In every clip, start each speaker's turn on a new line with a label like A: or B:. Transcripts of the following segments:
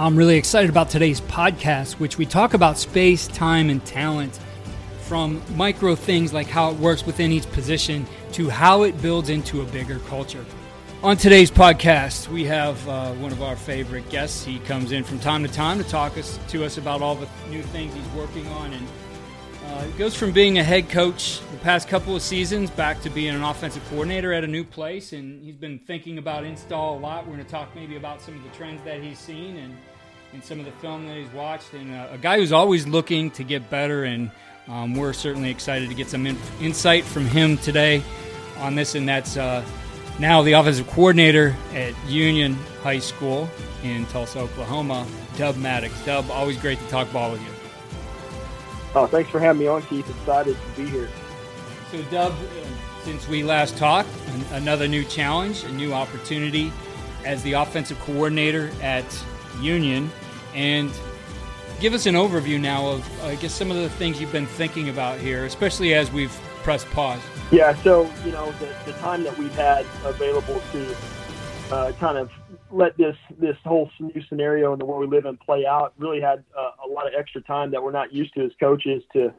A: I'm really excited about today's podcast, which we talk about space, time, and talent from micro things like how it works within each position to how it builds into a bigger culture. On today's podcast, we have uh, one of our favorite guests. He comes in from time to time to talk us, to us about all the new things he's working on. And uh, it goes from being a head coach the past couple of seasons back to being an offensive coordinator at a new place. And he's been thinking about install a lot. We're going to talk maybe about some of the trends that he's seen and, and some of the film that he's watched. And uh, a guy who's always looking to get better. And um, we're certainly excited to get some in- insight from him today on this. And that's uh, now the offensive coordinator at Union High School in Tulsa, Oklahoma, Dub Maddox. Dub, always great to talk ball with you.
B: Oh, thanks for having me on, Keith. Excited to be here.
A: So, Dub, uh, since we last talked, another new challenge, a new opportunity as the offensive coordinator at Union. And give us an overview now of, I guess, some of the things you've been thinking about here, especially as we've pressed pause.
B: Yeah, so, you know, the, the time that we've had available to uh, kind of let this this whole new scenario and the world we live in play out. Really had uh, a lot of extra time that we're not used to as coaches to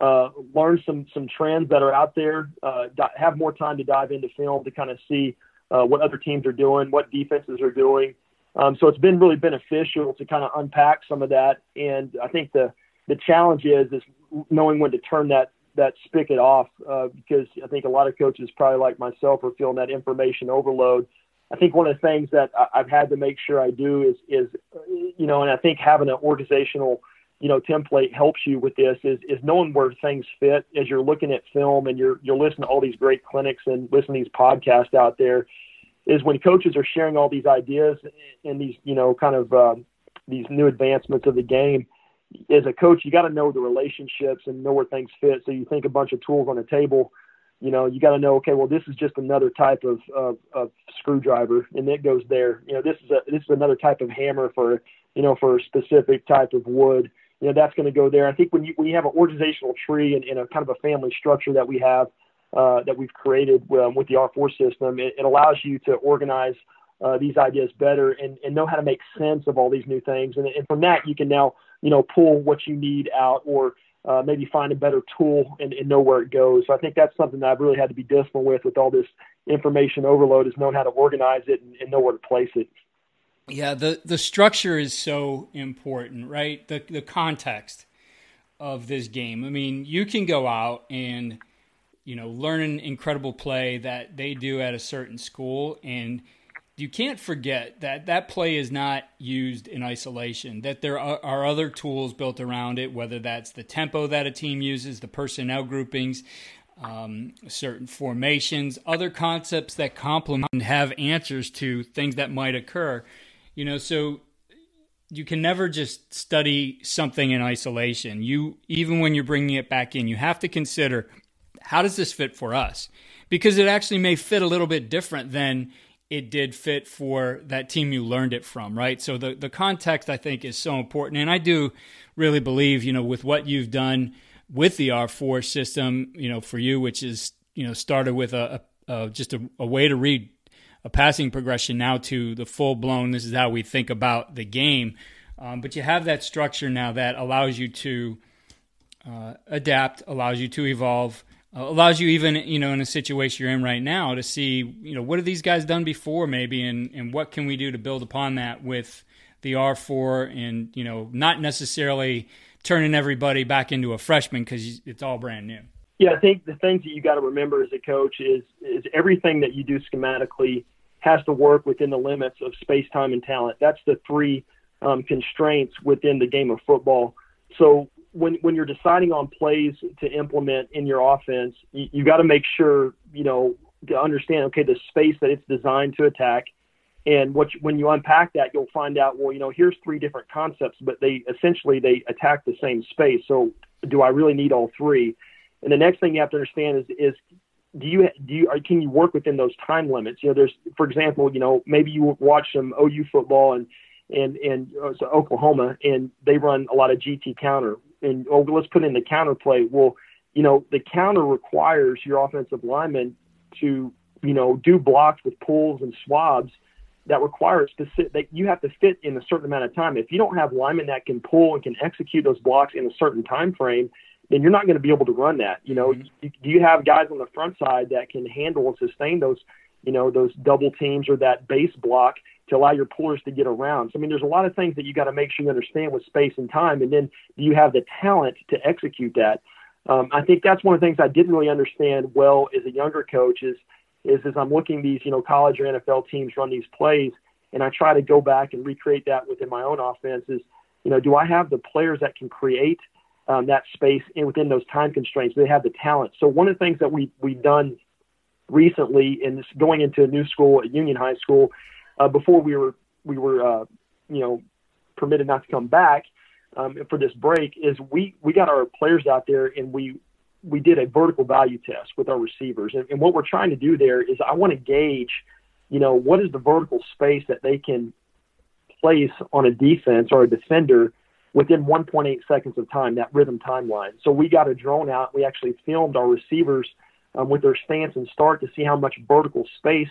B: uh, learn some some trends that are out there. Uh, have more time to dive into film to kind of see uh, what other teams are doing, what defenses are doing. Um, so it's been really beneficial to kind of unpack some of that. And I think the the challenge is is knowing when to turn that that spigot off uh, because I think a lot of coaches, probably like myself, are feeling that information overload I think one of the things that I've had to make sure I do is is you know, and I think having an organizational you know template helps you with this is is knowing where things fit. As you're looking at film and you're you're listening to all these great clinics and listening to these podcasts out there is when coaches are sharing all these ideas and these you know kind of uh, these new advancements of the game as a coach you got to know the relationships and know where things fit. So you think a bunch of tools on the table you know, you got to know, okay, well, this is just another type of, of, of screwdriver, and it goes there. You know, this is a this is another type of hammer for, you know, for a specific type of wood. You know, that's going to go there. I think when you when you have an organizational tree and, and a kind of a family structure that we have, uh, that we've created um, with the R4 system, it, it allows you to organize uh, these ideas better and, and know how to make sense of all these new things. And, and from that, you can now, you know, pull what you need out or uh, maybe find a better tool and, and, know where it goes. So I think that's something that I've really had to be disciplined with with all this information overload is knowing how to organize it and, and know where to place it.
A: Yeah, the the structure is so important, right? The the context of this game. I mean, you can go out and you know learn an incredible play that they do at a certain school and you can't forget that that play is not used in isolation, that there are, are, other tools built around it, whether that's the tempo that a team uses, the personnel groupings, um, certain formations, other concepts that complement and have answers to things that might occur. You know, so you can never just study something in isolation. You even when you're bringing it back in, you have to consider how does this fit for us? Because it actually may fit a little bit different than it did fit for that team you learned it from, right? So the the context I think is so important, and I do really believe, you know, with what you've done with the R4 system, you know, for you, which is you know started with a, a, just a, a, way to read a passing progression now to the full blown. This is how we think about the game. Um, but you have that structure now that allows you to uh, adapt, allows you to evolve, allows you even you know in a situation you're in right now to see you know what have these guys done before maybe, and and what can we do to build upon that with the R4 and you know not necessarily turning everybody back into a freshman because it's all brand new.
B: Yeah, I think the things that you got to remember as a coach is is everything that you do schematically has to work within the limits of space, time, and talent. That's the three um, constraints within the game of football. So when when you're deciding on plays to implement in your offense, you, you got to make sure you know to understand okay the space that it's designed to attack and what you, when you unpack that, you'll find out, well, you know, here's three different concepts, but they essentially they attack the same space. So do I really need all three? And the next thing you have to understand is is do you do you can you work within those time limits? You know, there's for example, you know, maybe you watch some OU football and and and uh, so Oklahoma and they run a lot of GT counter and oh let's put in the counter play. Well, you know, the counter requires your offensive lineman to you know do blocks with pulls and swabs that require specific that you have to fit in a certain amount of time. If you don't have linemen that can pull and can execute those blocks in a certain time frame, then you're not going to be able to run that. You know, mm-hmm. do you have guys on the front side that can handle and sustain those, you know, those double teams or that base block to allow your pullers to get around? So I mean, there's a lot of things that you got to make sure you understand with space and time, and then do you have the talent to execute that? Um, I think that's one of the things I didn't really understand well as a younger coach is is as I'm looking these, you know, college or NFL teams run these plays, and I try to go back and recreate that within my own offenses. You know, do I have the players that can create um, that space in, within those time constraints? Do they have the talent? So one of the things that we we've done recently in this, going into a new school at Union High School, uh, before we were we were uh, you know permitted not to come back um, for this break, is we we got our players out there and we we did a vertical value test with our receivers. And, and what we're trying to do there is I want to gauge, you know, what is the vertical space that they can place on a defense or a defender within 1.8 seconds of time, that rhythm timeline. So we got a drone out. We actually filmed our receivers um, with their stance and start to see how much vertical space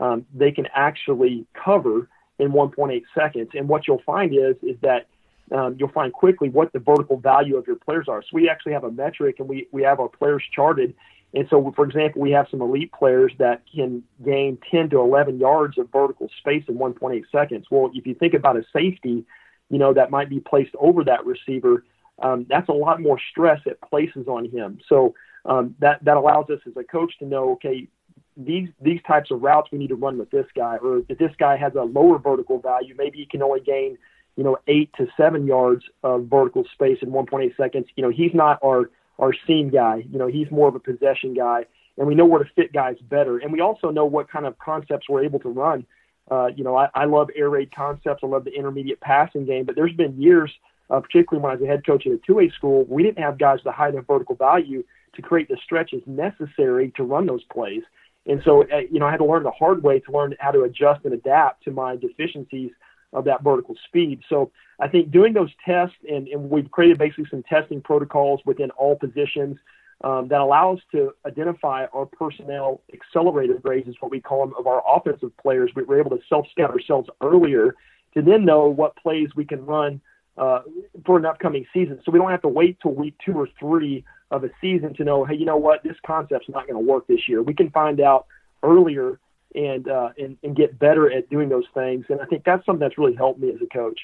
B: um, they can actually cover in 1.8 seconds. And what you'll find is is that um, you'll find quickly what the vertical value of your players are. So we actually have a metric and we, we have our players charted. And so, for example, we have some elite players that can gain 10 to 11 yards of vertical space in 1.8 seconds. Well, if you think about a safety, you know, that might be placed over that receiver, um, that's a lot more stress it places on him. So um, that, that allows us as a coach to know, okay, these these types of routes we need to run with this guy, or if this guy has a lower vertical value, maybe he can only gain – you know, eight to seven yards of vertical space in 1.8 seconds. You know, he's not our our seam guy. You know, he's more of a possession guy, and we know where to fit guys better. And we also know what kind of concepts we're able to run. Uh, you know, I, I love air raid concepts. I love the intermediate passing game. But there's been years, uh, particularly when I was a head coach at a two-way school, we didn't have guys with a high enough vertical value to create the stretches necessary to run those plays. And so, uh, you know, I had to learn the hard way to learn how to adjust and adapt to my deficiencies of that vertical speed. So I think doing those tests, and, and we've created basically some testing protocols within all positions um, that allow us to identify our personnel accelerator grades, is what we call them, of our offensive players. We were able to self scout ourselves earlier to then know what plays we can run uh, for an upcoming season. So we don't have to wait till week two or three of a season to know, hey, you know what, this concept's not going to work this year. We can find out earlier and, uh, and and get better at doing those things. And I think that's something that's really helped me as a coach.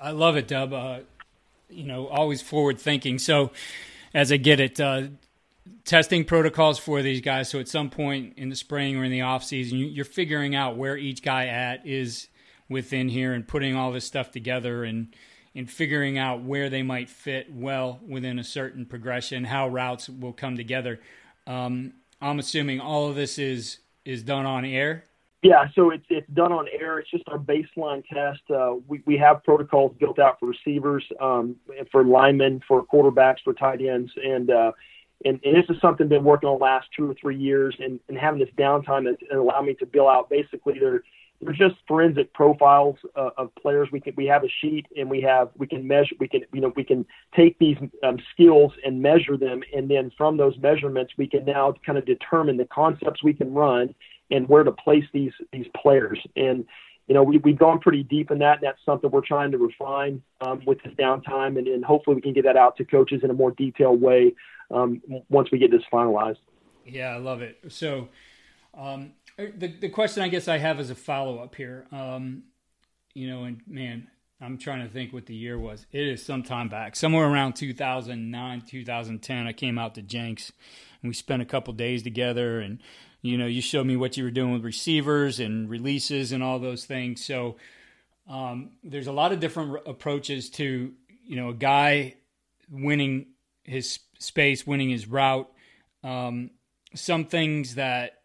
A: I love it, Dub. Uh, you know, always forward thinking. So, as I get it, uh, testing protocols for these guys. So, at some point in the spring or in the off season, you, you're figuring out where each guy at is within here and putting all this stuff together and and figuring out where they might fit well within a certain progression, how routes will come together. Um, I'm assuming all of this is is done on air?
B: Yeah, so it's it's done on air. It's just our baseline test. Uh, we we have protocols built out for receivers, um, for linemen, for quarterbacks, for tight ends, and uh, and, and this is something been working on the last two or three years, and, and having this downtime has allowed me to build out basically their they're just forensic profiles uh, of players. We can we have a sheet and we have we can measure we can you know we can take these um, skills and measure them, and then from those measurements we can now kind of determine the concepts we can run and where to place these these players. And you know, we, we've gone pretty deep in that. And that's something we're trying to refine um, with this downtime, and, and hopefully we can get that out to coaches in a more detailed way um, once we get this finalized.
A: Yeah, I love it. So, um, the the question I guess I have as a follow up here, um, you know, and man, I'm trying to think what the year was. It is some time back, somewhere around 2009, 2010. I came out to Jenks, and we spent a couple days together, and you know, you showed me what you were doing with receivers and releases and all those things. So um, there's a lot of different approaches to you know a guy winning his space, winning his route. Um, some things that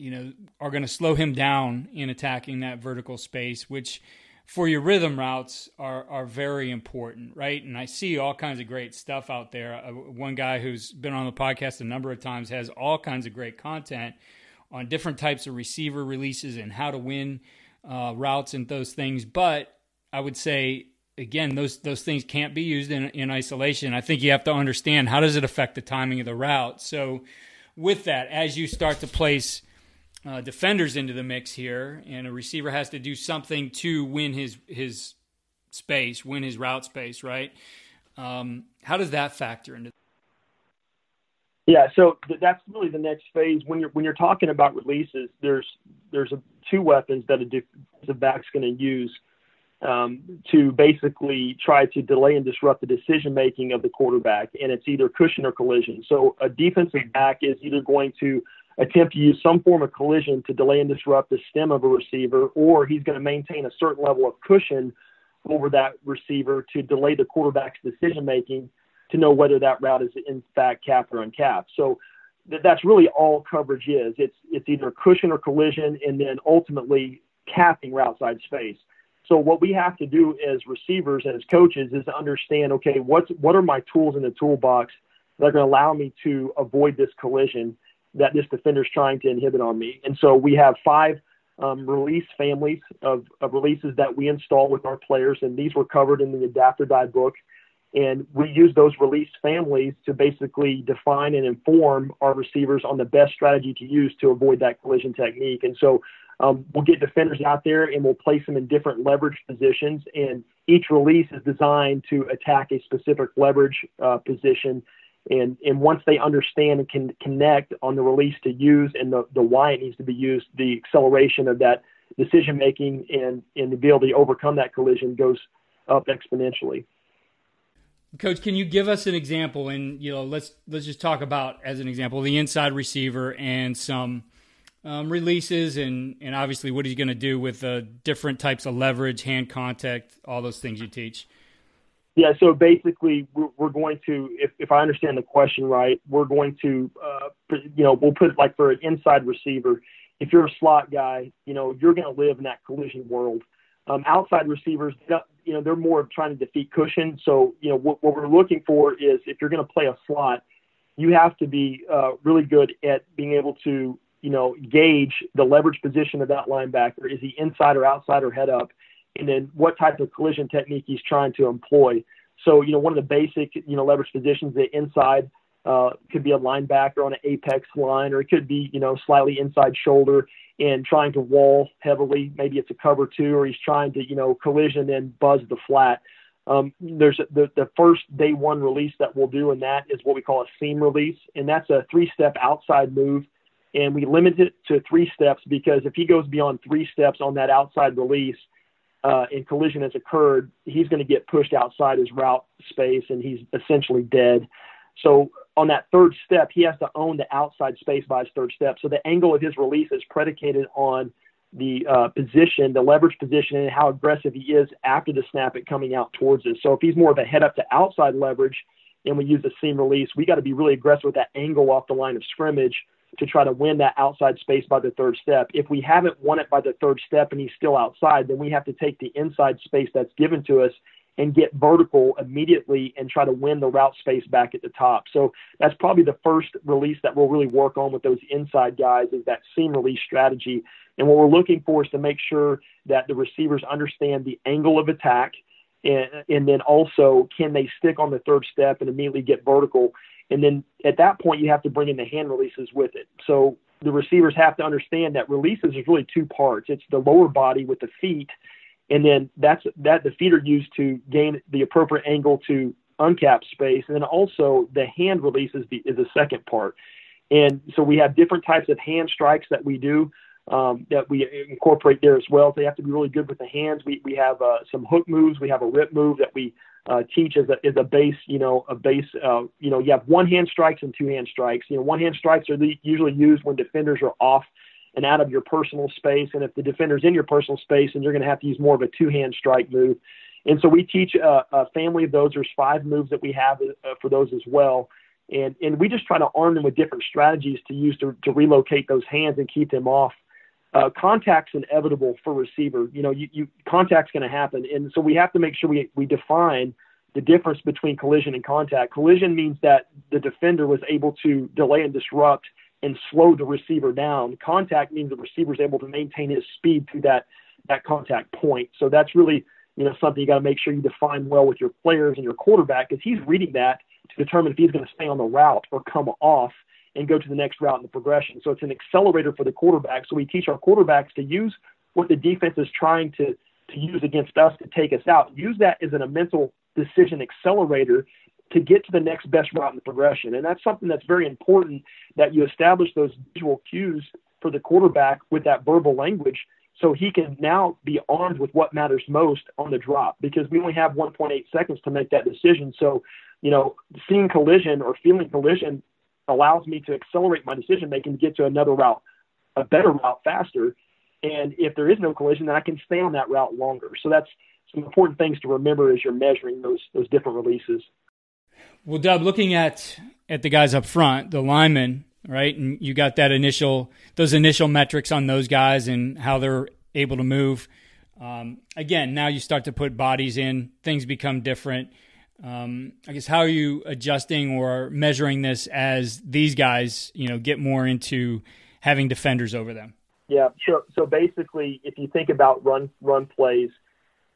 A: you know are going to slow him down in attacking that vertical space, which for your rhythm routes are are very important, right? And I see all kinds of great stuff out there. Uh, one guy who's been on the podcast a number of times has all kinds of great content on different types of receiver releases and how to win uh, routes and those things. But I would say again, those those things can't be used in in isolation. I think you have to understand how does it affect the timing of the route. So with that, as you start to place uh, defenders into the mix here, and a receiver has to do something to win his his space, win his route space, right? Um, how does that factor into?
B: Yeah, so th- that's really the next phase. When you're when you're talking about releases, there's there's a, two weapons that a defensive back's going to use um, to basically try to delay and disrupt the decision making of the quarterback, and it's either cushion or collision. So a defensive back is either going to attempt to use some form of collision to delay and disrupt the stem of a receiver, or he's going to maintain a certain level of cushion over that receiver to delay the quarterback's decision making to know whether that route is in fact capped or uncapped. So th- that's really all coverage is. It's it's either cushion or collision, and then ultimately capping route side space. So what we have to do as receivers and as coaches is understand, okay, what's what are my tools in the toolbox that are going to allow me to avoid this collision that this defender is trying to inhibit on me. And so we have five um, release families of, of releases that we install with our players, and these were covered in the Adapt or Die book. And we use those release families to basically define and inform our receivers on the best strategy to use to avoid that collision technique. And so um, we'll get defenders out there and we'll place them in different leverage positions. And each release is designed to attack a specific leverage uh, position. And, and once they understand and can connect on the release to use and the, the why it needs to be used, the acceleration of that decision making and, and the ability to overcome that collision goes up exponentially.
A: Coach, can you give us an example? And you know, let's let's just talk about as an example the inside receiver and some um, releases and, and obviously what he's going to do with uh, different types of leverage, hand contact, all those things you teach.
B: Yeah, so basically, we're, going to, if, if I understand the question right, we're going to, uh, you know, we'll put like for an inside receiver. If you're a slot guy, you know, you're going to live in that collision world. Um, outside receivers, you know, they're more of trying to defeat cushion. So, you know, what, what we're looking for is if you're going to play a slot, you have to be uh, really good at being able to you know, gauge the leverage position of that linebacker. Is he inside or outside or head up? And then what type of collision technique he's trying to employ. So, you know, one of the basic, you know, leverage positions, the inside uh, could be a linebacker on an apex line, or it could be, you know, slightly inside shoulder and trying to wall heavily. Maybe it's a cover two, or he's trying to, you know, collision and buzz the flat. Um, there's the, the first day one release that we'll do, and that is what we call a seam release. And that's a three step outside move and we limit it to three steps because if he goes beyond three steps on that outside release uh, and collision has occurred, he's going to get pushed outside his route space and he's essentially dead. So on that third step, he has to own the outside space by his third step. So the angle of his release is predicated on the uh, position, the leverage position, and how aggressive he is after the snap it coming out towards us. So if he's more of a head up to outside leverage and we use a seam release, we got to be really aggressive with that angle off the line of scrimmage to try to win that outside space by the third step. If we haven't won it by the third step and he's still outside, then we have to take the inside space that's given to us and get vertical immediately and try to win the route space back at the top. So that's probably the first release that we'll really work on with those inside guys is that seam release strategy. And what we're looking for is to make sure that the receivers understand the angle of attack and, and then also can they stick on the third step and immediately get vertical and then at that point, you have to bring in the hand releases with it. So the receivers have to understand that releases is really two parts. It's the lower body with the feet, and then that's that the feet are used to gain the appropriate angle to uncap space, and then also the hand release is the is the second part. And so we have different types of hand strikes that we do um, that we incorporate there as well. They have to be really good with the hands. We we have uh, some hook moves. We have a rip move that we uh, teach as a as a base. You know, a base. Uh, you know, you have one hand strikes and two hand strikes. You know, one hand strikes are usually used when defenders are off and out of your personal space, and if the defender's in your personal space, and you're going to have to use more of a two hand strike move. And so we teach a, a family of those. There's five moves that we have uh, for those as well. And, and we just try to arm them with different strategies to use to, to relocate those hands and keep them off uh, contact's inevitable for receiver. You know, you, you contact's going to happen, and so we have to make sure we we define the difference between collision and contact. Collision means that the defender was able to delay and disrupt and slow the receiver down. Contact means the receiver is able to maintain his speed through that that contact point. So that's really you know something you got to make sure you define well with your players and your quarterback because he's reading that to determine if he's going to stay on the route or come off and go to the next route in the progression. So it's an accelerator for the quarterback. So we teach our quarterbacks to use what the defense is trying to, to use against us to take us out. Use that as a mental decision accelerator to get to the next best route in the progression. And that's something that's very important that you establish those visual cues for the quarterback with that verbal language so he can now be armed with what matters most on the drop because we only have 1.8 seconds to make that decision. So, you know, seeing collision or feeling collision allows me to accelerate my decision making to get to another route, a better route faster. And if there is no collision, then I can stay on that route longer. So that's some important things to remember as you're measuring those those different releases.
A: Well, Dub, looking at at the guys up front, the linemen, right, and you got that initial those initial metrics on those guys and how they're able to move. Um, again, now you start to put bodies in, things become different. Um, I guess how are you adjusting or measuring this as these guys, you know, get more into having defenders over them?
B: Yeah, so so basically, if you think about run run plays,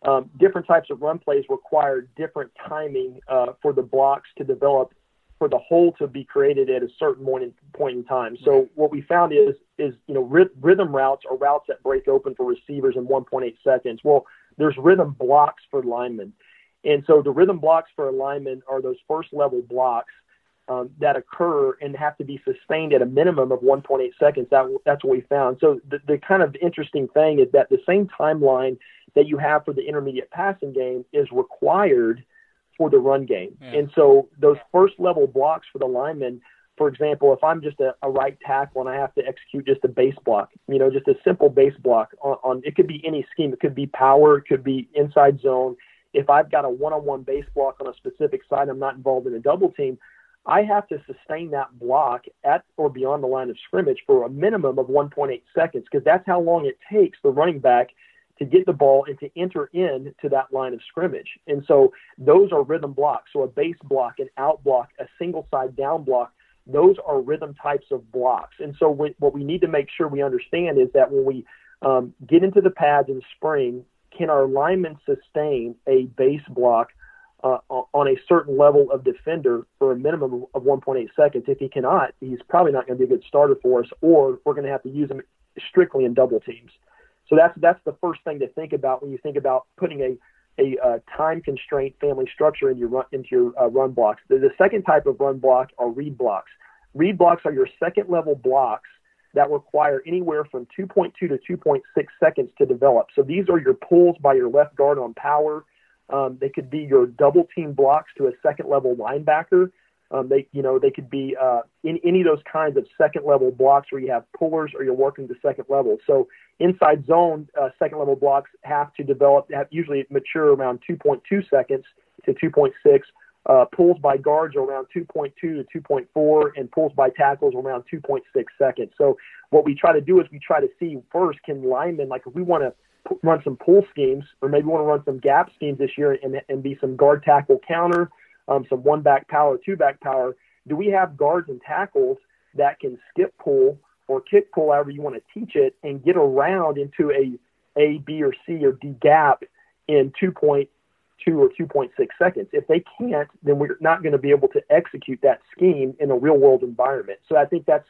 B: um, different types of run plays require different timing uh, for the blocks to develop, for the hole to be created at a certain point in, point in time. So right. what we found is is you know rhythm routes are routes that break open for receivers in 1.8 seconds. Well, there's rhythm blocks for linemen. And so the rhythm blocks for alignment are those first level blocks um, that occur and have to be sustained at a minimum of 1.8 seconds. That, that's what we found. So the, the kind of interesting thing is that the same timeline that you have for the intermediate passing game is required for the run game. Yeah. And so those first level blocks for the linemen, for example, if I'm just a, a, right tackle and I have to execute just a base block, you know, just a simple base block on, on it could be any scheme. It could be power, it could be inside zone if I've got a one-on-one base block on a specific side, I'm not involved in a double team. I have to sustain that block at or beyond the line of scrimmage for a minimum of 1.8 seconds because that's how long it takes the running back to get the ball and to enter in to that line of scrimmage. And so those are rhythm blocks. So a base block, an out block, a single side down block, those are rhythm types of blocks. And so what we need to make sure we understand is that when we um, get into the pads in spring, can our lineman sustain a base block uh, on a certain level of defender for a minimum of 1.8 seconds? If he cannot, he's probably not going to be a good starter for us, or we're going to have to use him strictly in double teams. So that's that's the first thing to think about when you think about putting a a uh, time constraint family structure your run, into your uh, run blocks. The, the second type of run block are read blocks. Read blocks are your second level blocks that require anywhere from 2.2 to 2.6 seconds to develop. So these are your pulls by your left guard on power. Um, they could be your double team blocks to a second level linebacker. Um, they, you know, they could be uh, in any of those kinds of second level blocks where you have pullers or you're working the second level. So inside zone uh, second level blocks have to develop, have usually mature around 2.2 seconds to 2.6. Uh, pulls by guards are around 2.2 to 2.4, and pulls by tackles are around 2.6 seconds. So what we try to do is we try to see first can linemen like if we want to run some pull schemes, or maybe want to run some gap schemes this year and, and be some guard tackle counter, um, some one back power, two back power. Do we have guards and tackles that can skip pull or kick pull, however you want to teach it, and get around into a A, B, or C or D gap in 2.2 or 2.6 seconds. If they can't, then we're not going to be able to execute that scheme in a real world environment. So I think that's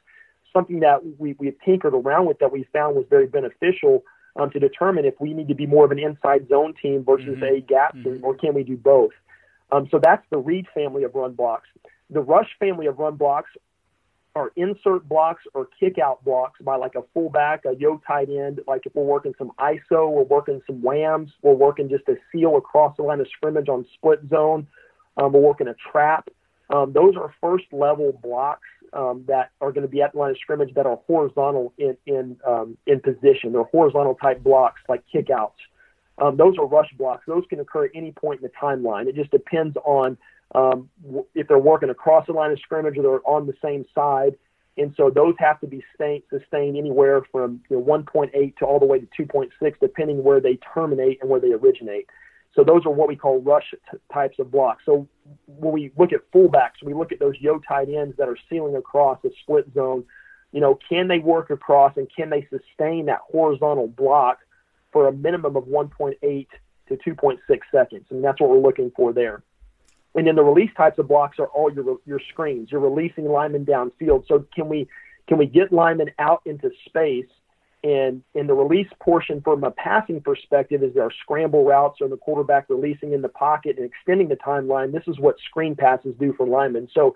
B: something that we we tinkered around with that we found was very beneficial um, to determine if we need to be more of an inside zone team versus mm-hmm. a gap mm-hmm. team, or can we do both? Um, so that's the read family of run blocks. The rush family of run blocks are insert blocks or kick out blocks by like a fullback, a yo tight end. Like if we're working some ISO, we're working some whams, we're working just a seal across the line of scrimmage on split zone, um, we're working a trap. Um, those are first level blocks um, that are going to be at the line of scrimmage that are horizontal in in um, in position. They're horizontal type blocks like kickouts. Um, those are rush blocks. Those can occur at any point in the timeline. It just depends on um, if they're working across the line of scrimmage or they're on the same side. And so those have to be sustained anywhere from you know, 1.8 to all the way to 2.6, depending where they terminate and where they originate. So those are what we call rush t- types of blocks. So when we look at fullbacks, we look at those yo tight ends that are sealing across a split zone. You know, can they work across and can they sustain that horizontal block for a minimum of 1.8 to 2.6 seconds? And that's what we're looking for there. And then the release types of blocks are all your your screens. You're releasing linemen downfield. So can we can we get linemen out into space? And in the release portion, from a passing perspective, is our scramble routes or the quarterback releasing in the pocket and extending the timeline. This is what screen passes do for linemen. So,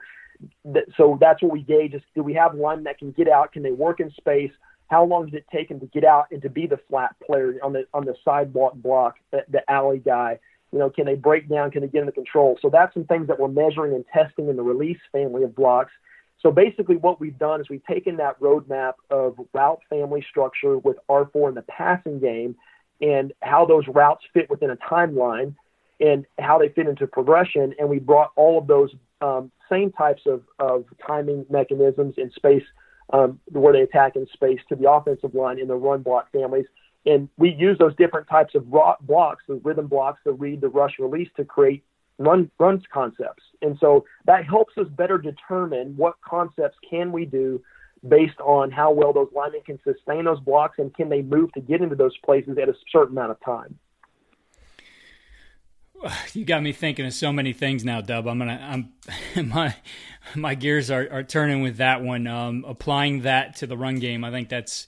B: so that's what we gauge: is do we have linemen that can get out? Can they work in space? How long does it take them to get out and to be the flat player on the on the sidewalk block, the, the alley guy? You know, can they break down? Can they get into control? So that's some things that we're measuring and testing in the release family of blocks. So basically, what we've done is we've taken that roadmap of route family structure with R4 in the passing game and how those routes fit within a timeline and how they fit into progression. And we brought all of those um, same types of, of timing mechanisms in space um, where they attack in space to the offensive line in the run block families. And we use those different types of blocks, the rhythm blocks, the read, the rush, release to create run runs concepts. And so that helps us better determine what concepts can we do based on how well those linemen can sustain those blocks and can they move to get into those places at a certain amount of time.
A: You got me thinking of so many things now, Dub. I'm gonna, I'm, my, my gears are, are turning with that one. Um, applying that to the run game, I think that's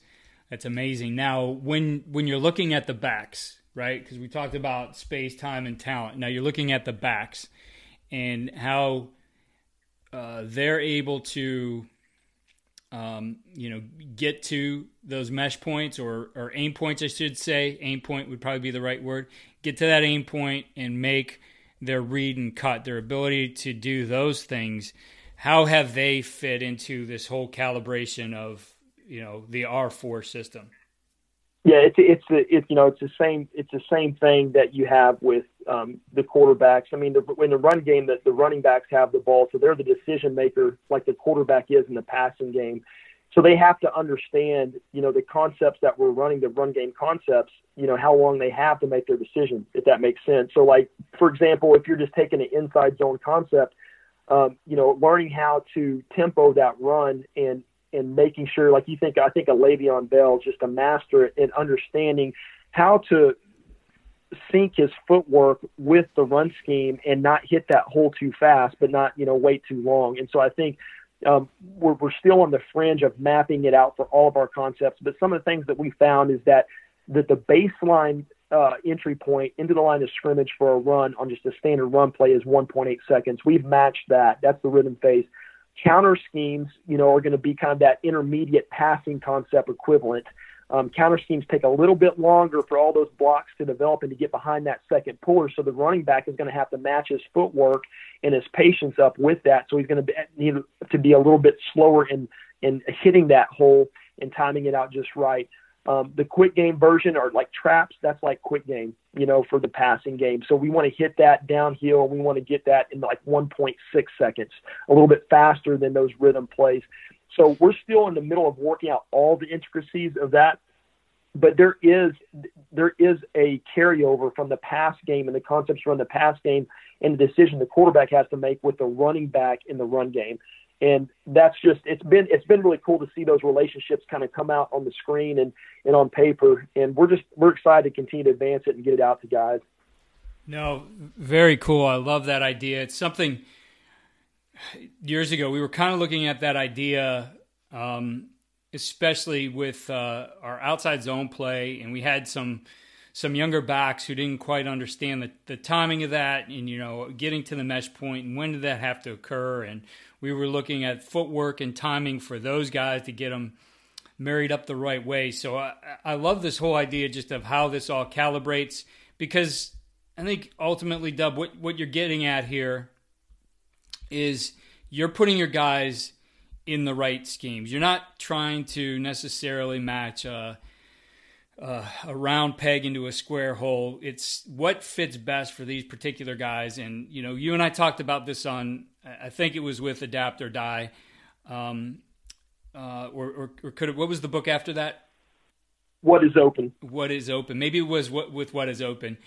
A: that's amazing. Now, when when you're looking at the backs, right? Because we talked about space, time, and talent. Now you're looking at the backs and how uh, they're able to, um, you know, get to those mesh points or or aim points, I should say. Aim point would probably be the right word. Get to that aim point and make their read and cut. Their ability to do those things. How have they fit into this whole calibration of you know the R four system.
B: Yeah, it's it's it's you know it's the same it's the same thing that you have with um, the quarterbacks. I mean, the, in the run game, that the running backs have the ball, so they're the decision maker, like the quarterback is in the passing game. So they have to understand, you know, the concepts that we're running, the run game concepts. You know, how long they have to make their decision, if that makes sense. So, like for example, if you're just taking an inside zone concept, um, you know, learning how to tempo that run and and making sure, like you think, I think a Le'Veon Bell is just a master in understanding how to sync his footwork with the run scheme and not hit that hole too fast, but not you know wait too long. And so I think um, we're, we're still on the fringe of mapping it out for all of our concepts. But some of the things that we found is that that the baseline uh, entry point into the line of scrimmage for a run on just a standard run play is 1.8 seconds. We've matched that. That's the rhythm phase counter schemes, you know, are going to be kind of that intermediate passing concept equivalent. Um, counter schemes take a little bit longer for all those blocks to develop and to get behind that second puller. So the running back is going to have to match his footwork and his patience up with that. So he's going to be, need to be a little bit slower in in hitting that hole and timing it out just right. Um, the quick game version are like traps. That's like quick game, you know, for the passing game. So we want to hit that downhill. We want to get that in like 1.6 seconds, a little bit faster than those rhythm plays. So we're still in the middle of working out all the intricacies of that. But there is there is a carryover from the pass game and the concepts from the pass game and the decision the quarterback has to make with the running back in the run game and that's just it's been it's been really cool to see those relationships kind of come out on the screen and and on paper. And we're just we're excited to continue to advance it and get it out to guys.
A: No very cool. I love that idea. It's something years ago we were kind of looking at that idea um, especially with uh, our outside zone play, and we had some some younger backs who didn't quite understand the, the timing of that, and you know, getting to the mesh point, and when did that have to occur, and we were looking at footwork and timing for those guys to get them married up the right way. So I, I love this whole idea just of how this all calibrates because I think ultimately, Dub, what, what you're getting at here is you're putting your guys in the right schemes. You're not trying to necessarily match a, a, a, round peg into a square hole. It's what fits best for these particular guys. And, you know, you and I talked about this on, I think it was with Adapt or Die. Um, uh, or, or, or could it, what was the book after that?
B: What is open?
A: What is open? Maybe it was what with what is open.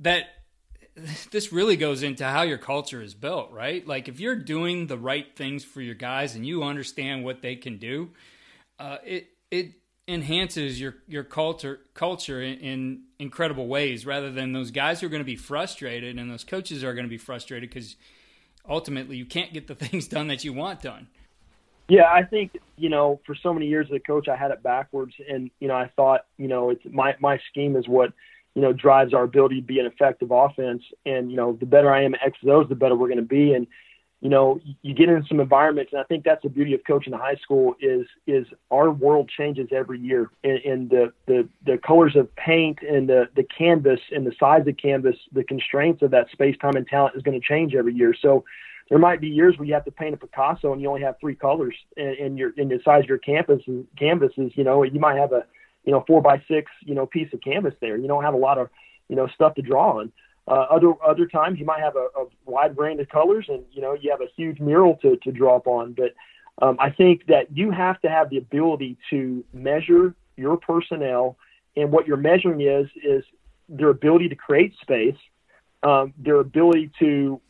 A: That this really goes into how your culture is built, right? Like if you're doing the right things for your guys and you understand what they can do, uh, it it enhances your your culture culture in, in, incredible ways. Rather than those guys who are going to be frustrated and those coaches are going to be frustrated because ultimately you can't get the things done that you want done.
B: Yeah, I think you know for so many years as a coach, I had it backwards, and you know I thought you know it's my my scheme is what you know, drives our ability to be an effective offense. And, you know, the better I am at X those, the better we're going to be. And, you know, you get in some environments, and I think that's the beauty of coaching the high school is is our world changes every year, and, and the, the the colors of paint and the the canvas and the size of canvas, the constraints of that space, time, and talent is going to change every year. So there might be years where you have to paint a Picasso and you only have three colors, and, and your in the size of your campus and canvases, you know, you might have a you know, four by six, you know, piece of canvas there. You don't have a lot of, you know, stuff to draw on. Uh, other other times you might have a, a wide range of colors, and you know, you have a huge mural to to draw upon. But um, I think that you have to have the ability to measure your personnel, and what you're measuring is is their ability to create space, um, their ability to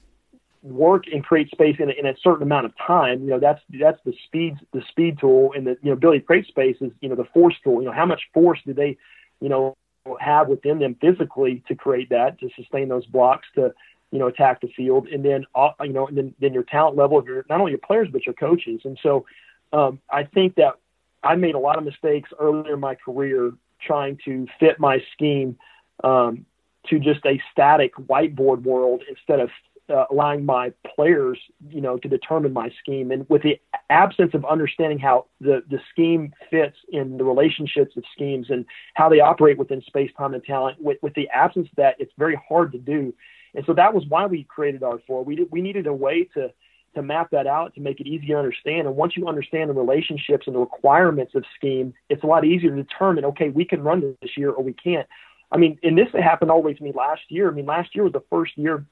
B: work and create space in a, in a certain amount of time, you know, that's that's the speed the speed tool and the you know ability to create space is you know the force tool. You know, how much force do they, you know, have within them physically to create that to sustain those blocks to you know attack the field. And then uh, you know and then, then your talent level of your not only your players but your coaches. And so um, I think that I made a lot of mistakes earlier in my career trying to fit my scheme um, to just a static whiteboard world instead of uh, allowing my players, you know, to determine my scheme. And with the absence of understanding how the, the scheme fits in the relationships of schemes and how they operate within space, time, and talent, with, with the absence of that, it's very hard to do. And so that was why we created R4. We did, we needed a way to to map that out to make it easy to understand. And once you understand the relationships and the requirements of scheme, it's a lot easier to determine. Okay, we can run this year or we can't. I mean, and this happened all the way to me last year. I mean, last year was the first year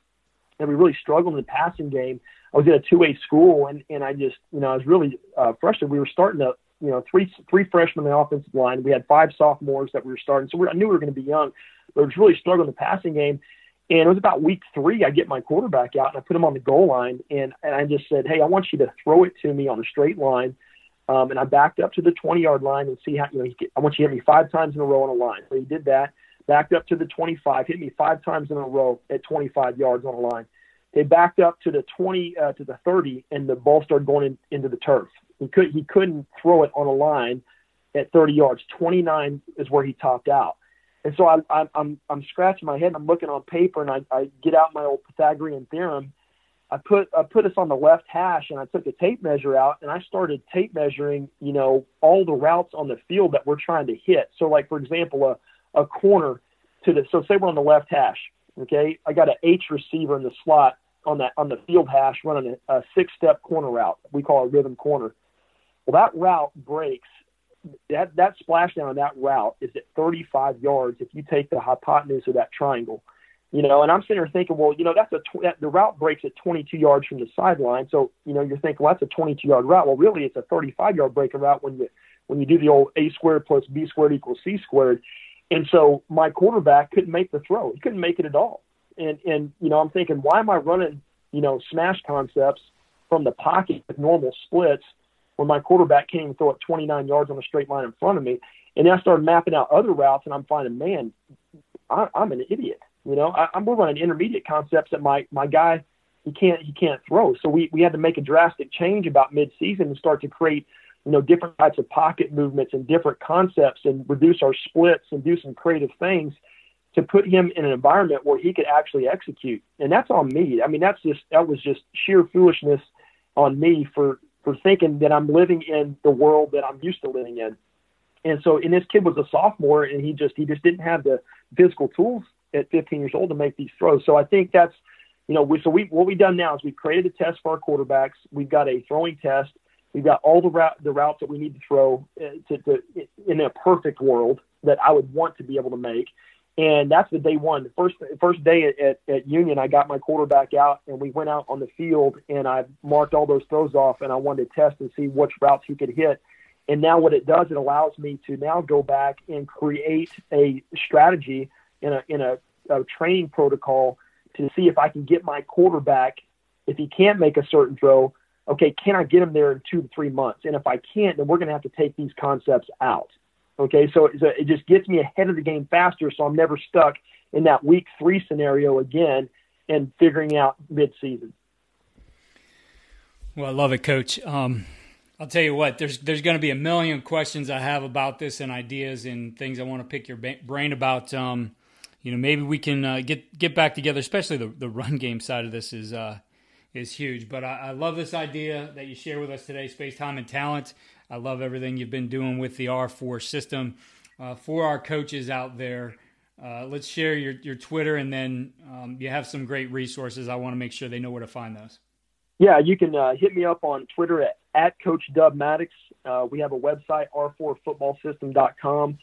B: and we really struggled in the passing game. I was at a two-way school, and and I just you know I was really uh, frustrated. We were starting to you know three three freshmen on the offensive line. We had five sophomores that we were starting, so we, I knew we were going to be young, but I was really struggling in the passing game. And it was about week three. I get my quarterback out and I put him on the goal line, and and I just said, hey, I want you to throw it to me on a straight line. Um, and I backed up to the 20 yard line and see how, you know, he, I want you to hit me five times in a row on a line. So he did that, backed up to the 25, hit me five times in a row at 25 yards on a line. They backed up to the 20 uh, to the 30, and the ball started going in, into the turf. He could he couldn't throw it on a line at 30 yards. 29 is where he topped out. And so I, I, I'm I'm scratching my head and I'm looking on paper and I, I get out my old Pythagorean theorem. I put I put us on the left hash and I took a tape measure out and I started tape measuring, you know, all the routes on the field that we're trying to hit. So like for example, a, a corner to the so say we're on the left hash, okay? I got an H receiver in the slot on that on the field hash running a, a six step corner route. We call a rhythm corner. Well, that route breaks. That that splashdown on that route is at 35 yards if you take the hypotenuse of that triangle. You know, and I'm sitting there thinking, well, you know, that's a tw- that, the route breaks at 22 yards from the sideline. So, you know, you're thinking, well, that's a 22 yard route. Well, really, it's a 35 yard breaking route when you when you do the old a squared plus b squared equals c squared. And so my quarterback couldn't make the throw. He couldn't make it at all and and you know I'm thinking, why am I running you know smash concepts from the pocket with normal splits when my quarterback can't even throw it 29 yards on a straight line in front of me? And then I started mapping out other routes, and I'm finding, man, I, I'm an idiot. You know, I, I'm we're running intermediate concepts that my my guy he can't he can't throw. So we we had to make a drastic change about midseason and start to create you know, different types of pocket movements and different concepts and reduce our splits and do some creative things to put him in an environment where he could actually execute. And that's on me. I mean, that's just that was just sheer foolishness on me for for thinking that I'm living in the world that I'm used to living in. And so, and this kid was a sophomore, and he just he just didn't have the physical tools at 15 years old to make these throws. So I think that's, you know, we, so we what we've done now is we've created a test for our quarterbacks. We've got a throwing test. We've got all the route the routes that we need to throw uh, to, to in a perfect world that I would want to be able to make. And that's the day one. The first first day at, at, Union, I got my quarterback out, and we went out on the field, and I marked all those throws off, and I wanted to test and see which routes he could hit. And now what it does, it allows me to now go back and create a strategy in a in a, a training protocol to see if I can get my quarterback. If he can't make a certain throw, okay, can I get them there in two to three months? And if I can't, then we're going to have to take these concepts out. Okay, so it just gets me ahead of the game faster, so I'm never stuck in that week three scenario again and figuring out mid-season.
A: Well, I love it, Coach. Um, I'll tell you what. There's there's going to be a million questions I have about this and ideas and things I want to pick your brain about. Um, you know, maybe we can uh, get get back together. Especially the the run game side of this is uh, is huge. But I, I love this idea that you share with us today, space, time, and talent. I love everything you've been doing with the R4 system. Uh, for our coaches out there, uh, let's share your, your Twitter and then um, you have some great resources. I want to make sure they know where to find those.
B: Yeah, you can uh, hit me up on Twitter at, at Coach Dub Maddox. Uh, we have a website, r4footballsystem.com.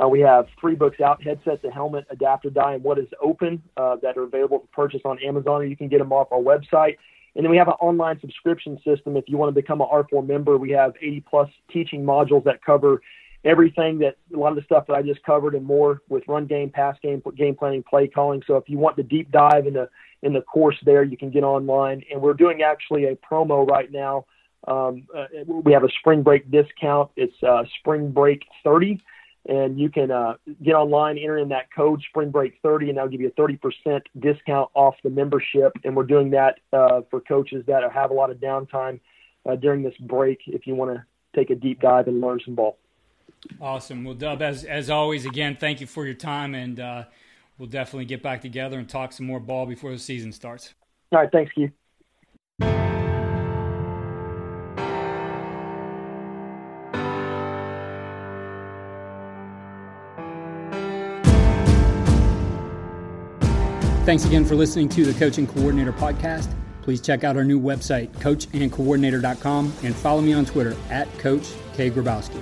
B: Uh, we have three books out headset to helmet, adapt or die, and what is open uh, that are available for purchase on Amazon, or you can get them off our website. And then we have an online subscription system. If you want to become an R4 member, we have 80 plus teaching modules that cover everything that a lot of the stuff that I just covered and more with run game, pass game, game planning, play calling. So if you want the deep dive in the in the course there, you can get online. And we're doing actually a promo right now. Um, uh, we have a spring break discount. It's uh, spring break 30 and you can uh, get online, enter in that code Spring Break 30, and that'll give you a 30% discount off the membership. And we're doing that uh, for coaches that have a lot of downtime uh, during this break. If you want to take a deep dive and learn some ball.
A: Awesome. Well, Dub, as as always, again, thank you for your time, and uh, we'll definitely get back together and talk some more ball before the season starts.
B: All right. Thanks, Keith.
A: Thanks again for listening to the Coach and Coordinator Podcast. Please check out our new website, coachandcoordinator.com, and follow me on Twitter at Coach K. Grabowski.